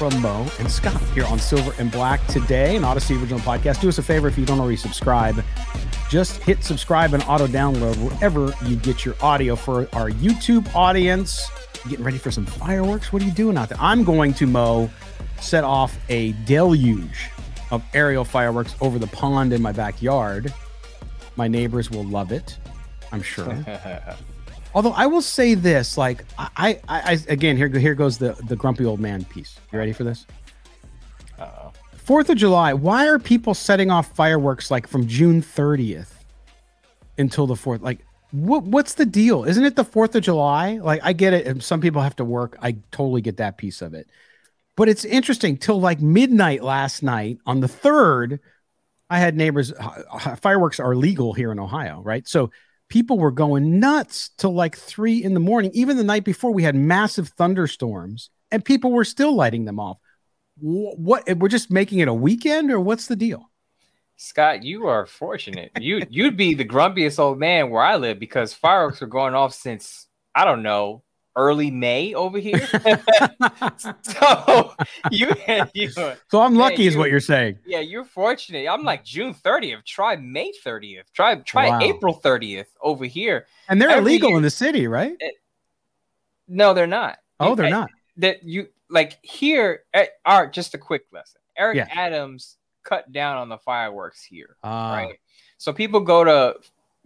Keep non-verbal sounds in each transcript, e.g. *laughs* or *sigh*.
from Moe and Scott here on Silver and Black today, an Audacy original podcast. Do us a favor if you don't already subscribe, just hit subscribe and auto download wherever you get your audio for our YouTube audience. Getting ready for some fireworks? What are you doing out there? I'm going to Moe set off a deluge of aerial fireworks over the pond in my backyard. My neighbors will love it, I'm sure. *laughs* Although I will say this, like I, I, I again here here goes the the grumpy old man piece. You ready for this? Uh-oh. Fourth of July. Why are people setting off fireworks like from June thirtieth until the fourth? Like, what what's the deal? Isn't it the Fourth of July? Like, I get it. Some people have to work. I totally get that piece of it. But it's interesting. Till like midnight last night on the third, I had neighbors. Fireworks are legal here in Ohio, right? So people were going nuts till like three in the morning. Even the night before, we had massive thunderstorms, and people were still lighting them off. What? We're just making it a weekend, or what's the deal? Scott, you are fortunate. You you'd be the grumpiest old man where I live because fireworks are going off since I don't know early May over here. *laughs* *laughs* so you, *laughs* you so I'm lucky, is what you're saying. Yeah, you're fortunate. I'm like June 30th. Try May 30th. Try try wow. April 30th over here. And they're Every illegal year, in the city, right? It, no, they're not. Oh, they're I, not. That you like here. Eh, Art, just a quick lesson. Eric yeah. Adams cut down on the fireworks here, uh, right? So people go to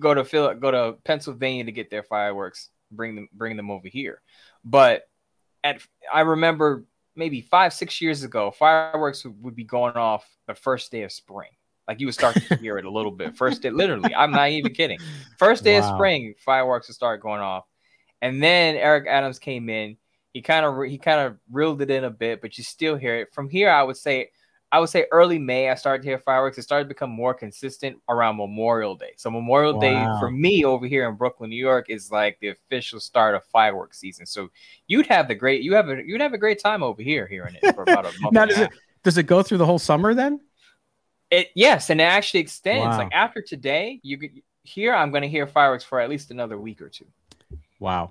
go to Phil, go to Pennsylvania to get their fireworks bring them bring them over here. But at I remember maybe five six years ago, fireworks would, would be going off the first day of spring. Like you would start to hear it a little bit. First day, literally, I'm not even kidding. First day wow. of spring, fireworks would start going off, and then Eric Adams came in. He kind of he kind of reeled it in a bit, but you still hear it. From here, I would say I would say early May, I started to hear fireworks. It started to become more consistent around Memorial Day. So Memorial wow. Day for me over here in Brooklyn, New York, is like the official start of fireworks season. So you'd have the great you have a you'd have a great time over here hearing it for about a *laughs* month. now, does it does it go through the whole summer then? It yes, and it actually extends. Wow. Like after today, you could here I'm going to hear fireworks for at least another week or two. Wow.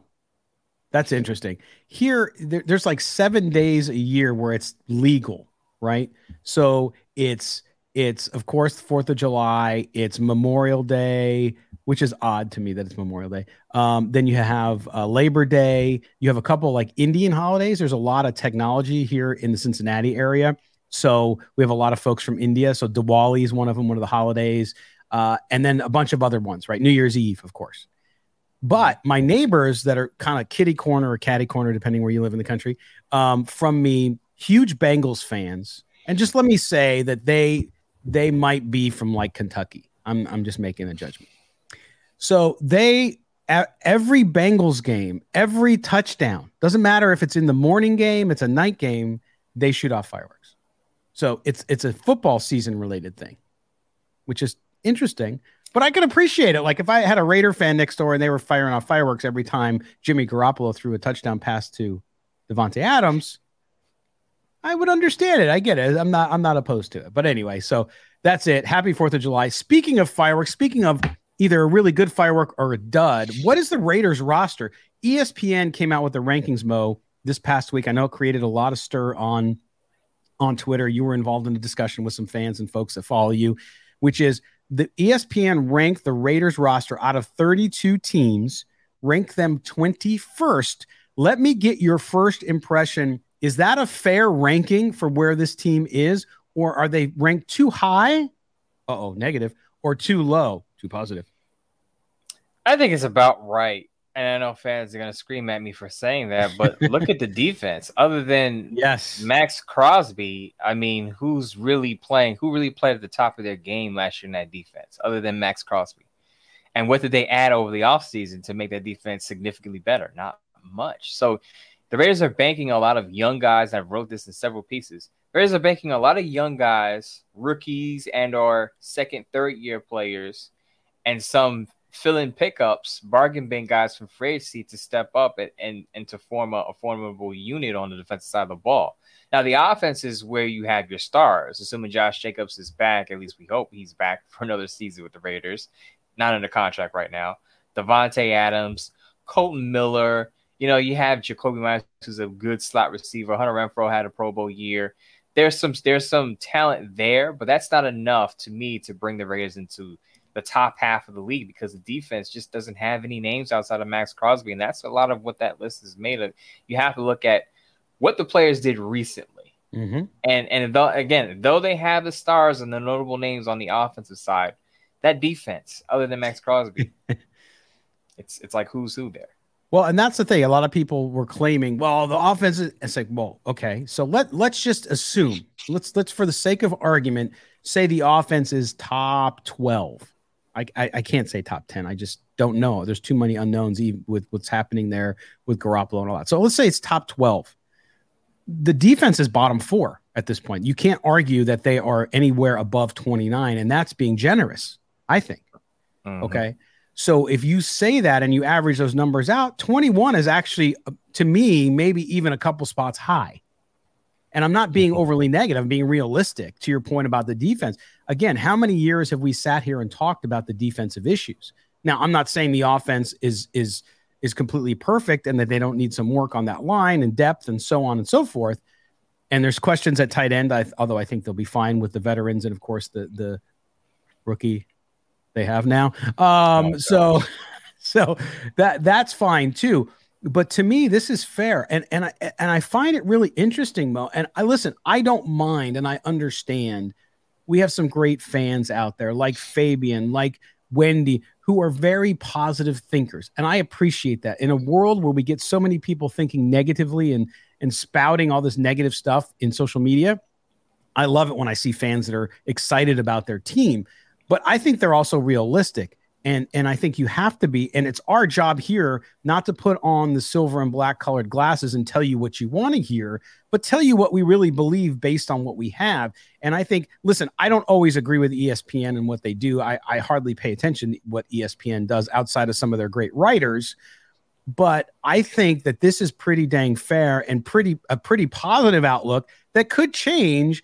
That's interesting. Here, there, there's like seven days a year where it's legal right? So it's it's of course the Fourth of July. It's Memorial Day, which is odd to me that it's Memorial Day. Um, then you have uh, Labor Day. You have a couple like Indian holidays. There's a lot of technology here in the Cincinnati area, so we have a lot of folks from India. So Diwali is one of them, one of the holidays, uh, and then a bunch of other ones, right? New Year's Eve, of course. But my neighbors that are kind of kitty corner or catty corner, depending where you live in the country, um, from me huge Bengals fans, and just let me say that they they might be from like Kentucky. I'm I'm just making a judgment. So they every Bengals game, every touchdown doesn't matter if it's in the morning game, it's a night game, they shoot off fireworks. So it's it's a football season related thing, which is interesting. But I can appreciate it. Like if I had a Raider fan next door and they were firing off fireworks every time Jimmy Garoppolo threw a touchdown pass to Davante Adams, I would understand it. I get it. I'm not I'm not opposed to it. But anyway, so that's it. Happy 4th of July. Speaking of fireworks, speaking of either a really good firework or a dud, what is the Raiders roster? ESPN came out with the rankings Moe this past week. I know it created a lot of stir on on Twitter. You were involved in a discussion with some fans and folks that follow you, which is the ESPN ranked the Raiders roster out of 32 teams, rank them 21st. Let me get your first impression. Is that a fair ranking for where this team is, or are they ranked too high? oh, negative, or too low, too positive? I think it's about right and I know fans are going to scream at me for saying that, but *laughs* look at the defense. Other than yes, Maxx Crosby, I mean, who's really playing? Who really played at the top of their game last year in that defense, other than Maxx Crosby? And what did they add over the offseason to make that defense significantly better? Not much. So the Raiders are banking a lot of young guys. I wrote this in several pieces. The Raiders are banking a lot of young guys, rookies, and or second, third year players, and some fill in pickups, bargain bin guys from free agency to step up and, and, and to form a, a, formidable unit on the defensive side of the ball. Now, the offense is where you have your stars, assuming Josh Jacobs is back. At least we hope he's back *laughs* for another season with the Raiders. Not under contract right now. Davante Adams, Kolton Miller. You know, you have Jakobi Meyers, who's a good slot receiver. Hunter Renfrow had a Pro Bowl year. There's some there's some talent there, but that's not enough to me to bring the Raiders into – the top half of the league because the defense just doesn't have any names outside of Maxx Crosby. And that's a lot of what that list is made of. You have to look at what the players did recently. Mm-hmm. And and though, again, though they have the stars and the notable names on the offensive side, that defense, other than Maxx Crosby, *laughs* it's it's like who's who there. Well, and that's the thing. A lot of people were claiming, well, the offense is it's like, well, okay. So let let's just assume, let's let's for the sake of argument, say the offense is top 12. I, I, I can't say top 10. I just don't know. There's too many unknowns even with what's happening there with Garoppolo and all that. So let's say it's top 12. The defense is bottom four at this point. You can't argue that they are anywhere above 29, and that's being generous, I think. Mm-hmm. Okay. So if you say that and you average those numbers out, 21 is actually, to me, maybe even a couple spots high. And I'm not being mm-hmm. overly negative, I'm being realistic to your point about the defense. Again, how many years have we sat here and talked about the defensive issues? Now, I'm not saying the offense is is is completely perfect and that they don't need some work on that line and depth and so on and so forth. And there's questions at tight end, I, although I think they'll be fine with the veterans and of course the the rookie they have now. Um, oh, so *laughs* so that that's fine too. But to me this is fair. And and I and I find it really interesting Moe. And I listen I don't mind and I understand we have some great fans out there like Fabian like Wendy who are very positive thinkers. And I appreciate that. In a world where we get so many people thinking negatively and and spouting all this negative stuff in social media I love it when I see fans that are excited about their team but I think they're also realistic. And and I think you have to be and it's our job here not to put on the silver and black colored glasses and tell you what you want to hear but tell you what we really believe based on what we have. And I think listen I don't always agree with ESPN and what they do. I, I hardly pay attention what ESPN does outside of some of their great writers. But I think that this is pretty dang fair and pretty a pretty positive outlook that could change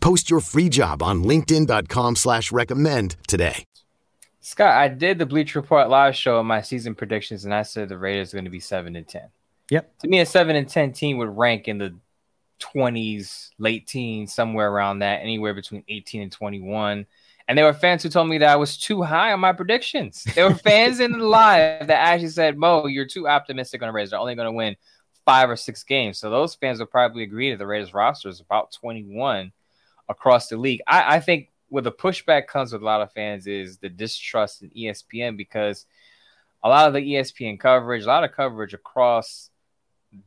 Post your free job on LinkedIn.com slash recommend today. Scott, I did the Bleacher Report live show on my season predictions, and I said the Raiders are going to be seven and ten. Yep. To me, a seven and ten team would rank in the twenties, late teens, somewhere around that, anywhere between 18 and 21. And there were fans who told me that I was too high on my predictions. There were fans in the live that actually said, Moe, you're too optimistic on the Raiders. They're only going to win five or six games. So those fans would probably agree that the Raiders roster is about 21 across the league. I, I think where the pushback comes with a lot of fans is the distrust in ESPN because a lot of the ESPN coverage, a lot of coverage across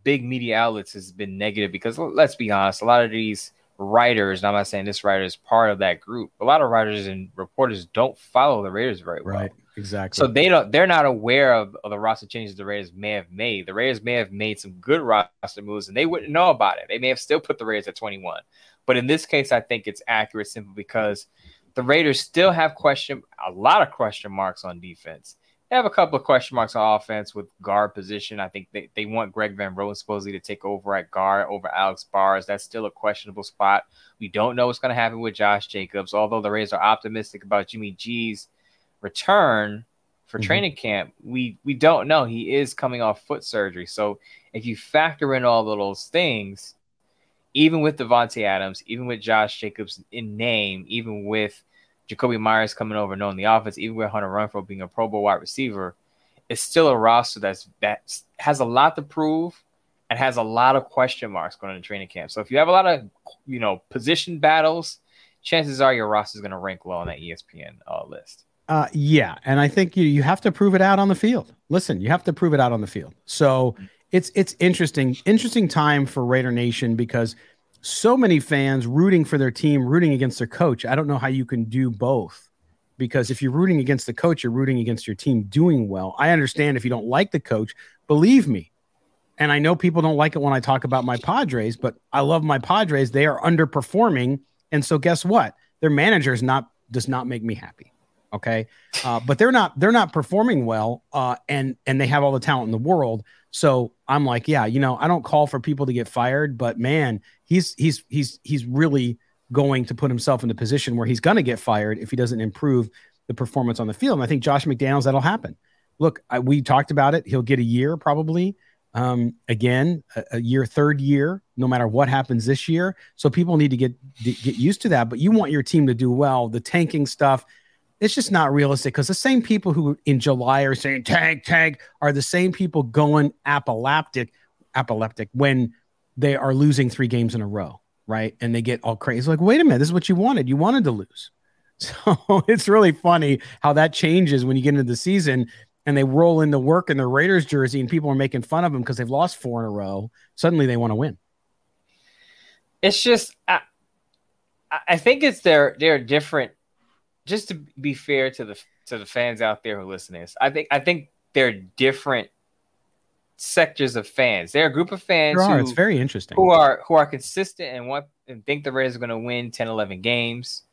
big media outlets has been negative because let's be honest, a lot of these writers, and I'm not saying this writer is part of that group, a lot of writers and reporters don't follow the Raiders very well. Right. Exactly. So they don't they're not aware of, of, the roster changes the Raiders may have made. The Raiders may have made some good roster moves and they wouldn't know about it. They may have still put the Raiders at 21. But in this case, I think it's accurate simply because the Raiders still have question a lot of question marks on defense. They have a couple of question marks on offense with guard position. I think they, they want Greg Van Roten supposedly to take over at guard over Alex Bars. That's still a questionable spot. We don't know what's going to happen with Josh Jacobs, although the Raiders are optimistic about Jimmy G's return for mm-hmm. training camp. We we don't know. He is coming off foot surgery. So if you factor in all of those things, even with Davante Adams, even with Josh Jacobs in name, even with Jakobi Meyers coming over knowing the offense, even with Hunter Renfrow being a Pro Bowl wide receiver, it's still a roster that's that has a lot to prove and has a lot of question marks going into training camp. So if you have a lot of you know position battles, chances are your roster is going to rank low on that ESPN uh, list. Uh, yeah, and I think you you have to prove it out on the field. Listen, you have to prove it out on the field. So it's it's interesting, interesting time for Raider Nation because so many fans rooting for their team, rooting against their coach. I don't know how you can do both because if you're rooting against the coach, you're rooting against your team doing well. I understand if you don't like the coach, believe me. And I know people don't like it when I talk about my Padres, but I love my Padres. They are underperforming, and so guess what? Their manager is not does not make me happy. Okay, uh, but they're not they're not performing well, uh, and and they have all the talent in the world. So I'm like, yeah, you know, I don't call for people to get fired, but man, he's he's he's he's really going to put himself in a position where he's going to get fired if he doesn't improve the performance on the field. And I think Josh McDaniels that'll happen. Look, I, we talked about it. He'll get a year probably. Um, again, a, a, year, third year, no matter what happens this year. So people need to get get used to that. But you want your team to do well. The tanking stuff it's just not realistic because the same people who in July are saying tank, tank are the same people going apoplectic, apoplectic when they are losing three games in a row, right? And they get all crazy. Like, wait a minute, this is what you wanted. You wanted to lose. *laughs* So it's really funny how that changes when you get into the season and they roll into work in the Raiders jersey and people are making fun of them because they've lost four in a row. Suddenly they want to win. It's just, I, I think it's their, they're different just to be fair to the to the fans out there who listen to this, I think I think they're different sectors of fans. They're a group of fans are, who, it's very interesting. Who are who are consistent and want and think the Raiders are going to win 10, 11 games.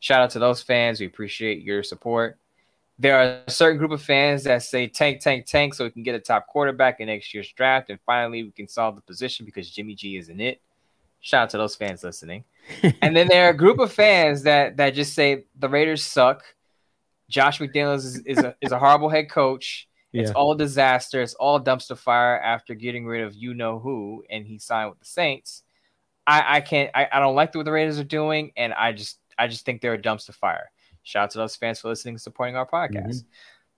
Shout out to those fans. We appreciate your support. There are a certain group of fans that say tank, tank, tank, so we can get a top quarterback in next year's draft, and finally we can solve the position because Jimmy G isn't it. Shout out to those fans listening. And then there are a group of fans that that just say the Raiders suck. Josh McDaniels is, is a is a horrible head coach. Yeah. It's all disaster. It's all dumpster fire after getting rid of you know who, and he signed with the Saints. I, I can't. I, I don't like what the Raiders are doing, and I just I just think they're a dumpster fire. Shout out to those fans for listening and supporting our podcast. Mm-hmm.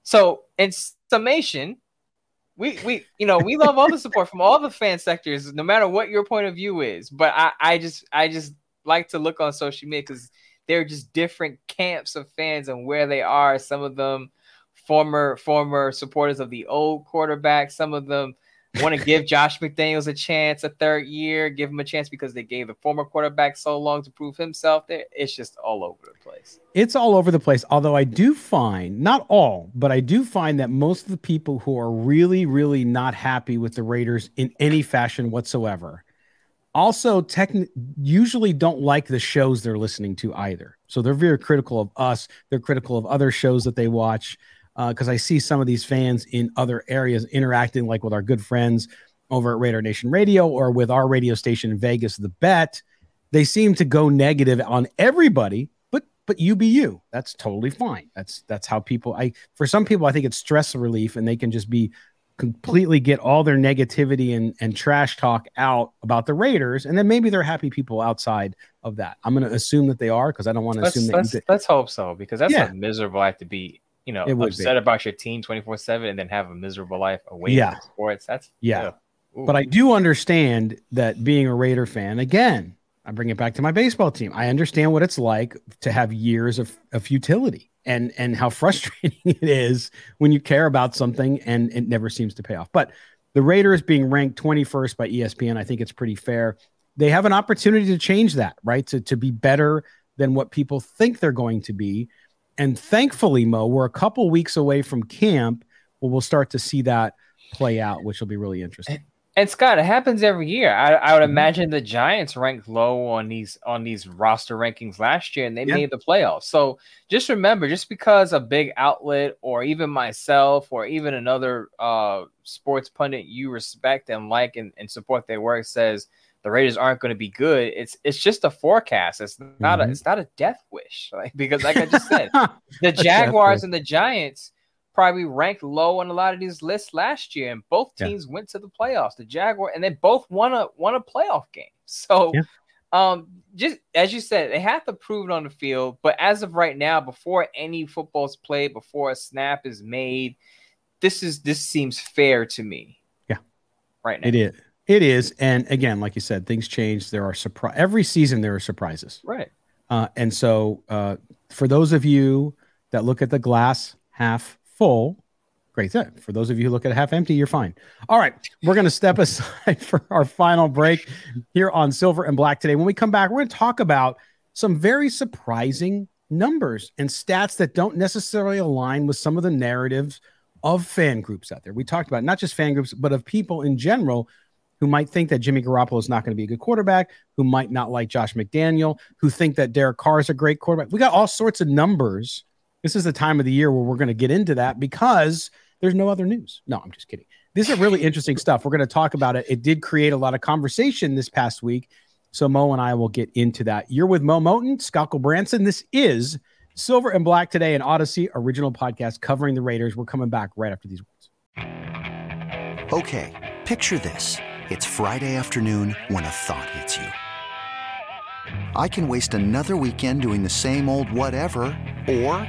So, in summation, we we you know we love all the support from all the fan sectors, no matter what your point of view is. But I I just I just like to look on social media because they're just different camps of fans and where they are. Some of them former former supporters of the old quarterback. Some of them want to *laughs* give Josh McDaniels a chance, a third year, give him a chance because they gave the former quarterback so long to prove himself. There, it's just all over the place. It's all over the place. Although I do find, not all, but I do find that most of the people who are really, really not happy with the Raiders in any fashion whatsoever, also techn- usually don't like the shows they're listening to either. So they're very critical of us. They're critical of other shows that they watch because uh, I see some of these fans in other areas interacting, like with our good friends over at Raider Nation Radio or with our radio station in Vegas, The Bet. They seem to go negative on everybody, but but you be you. That's totally fine. That's that's how people. I for some people, I think it's stress relief, and they can just be completely get all their negativity and, and trash talk out about the Raiders, and then maybe they're happy people outside of that. I'm going to assume that they are because I don't want to assume that. Let's, let's, hope so because that's yeah. a miserable life to be you know, upset be. about your team 24 7 and then have a miserable life away yeah. from sports. That's yeah. But I do understand that being a Raider fan, again, I bring it back to my baseball team. I understand what it's like to have years of, of futility and and how frustrating *laughs* it is when you care about something and it never seems to pay off. But the Raiders being ranked 21st by ESPN, I think it's pretty fair. They have an opportunity to change that, right? To to be better than what people think they're going to be. And thankfully, Moe, we're a couple weeks away from camp where we'll start to see that play out, which will be really interesting. And Scott, it happens every year. I, I would mm-hmm. imagine the Giants ranked low on these on these roster rankings last year, and they made the playoffs. So just remember, just because a big outlet, or even myself, or even another uh, sports pundit you respect and like and, and support their work says the Raiders aren't going to be good. It's it's just a forecast. It's not mm-hmm. a it's not a death wish. *laughs* Like because like I just said, *laughs* the Jaguars and the Giants probably ranked low on a lot of these lists last year, and both teams yeah. went to the playoffs. The Jaguar and they both won a won a playoff game. *laughs* So, yeah. um, just as you said, they have to prove it on the field. But as of right now, before any football's played, before a snap is made, this is this seems fair to me. Yeah, right now it is. It is, and again, like you said, things change. There are surprise every season. There are surprises, right? Uh, and so, uh, for those of you that look at the glass half full, great thing. For those of you who look at half empty, you're fine. All right, we're going to step aside *laughs* for our final break here on Silver and Black today. When we come back, we're going to talk about some very surprising numbers and stats that don't necessarily align with some of the narratives of fan groups out there. We talked about not just fan groups, but of people in general who might think that Jimmy Garoppolo is not going to be a good quarterback, who might not like Josh McDaniel, who think that Derek Carr is a great quarterback. We got all sorts of numbers this is the time of the year where we're going to get into that because there's no other news. No, I'm just kidding. This is really interesting *laughs* stuff. We're going to talk about it. It did create a lot of conversation this past week. So Mo and I will get into that. You're with Moe Moton, Scott Branson. This is Silver and Black today, an Audacy original podcast covering the Raiders. We're coming back right after these words. Okay, picture this. It's Friday afternoon when a thought hits you. I can waste another weekend doing the same old whatever, or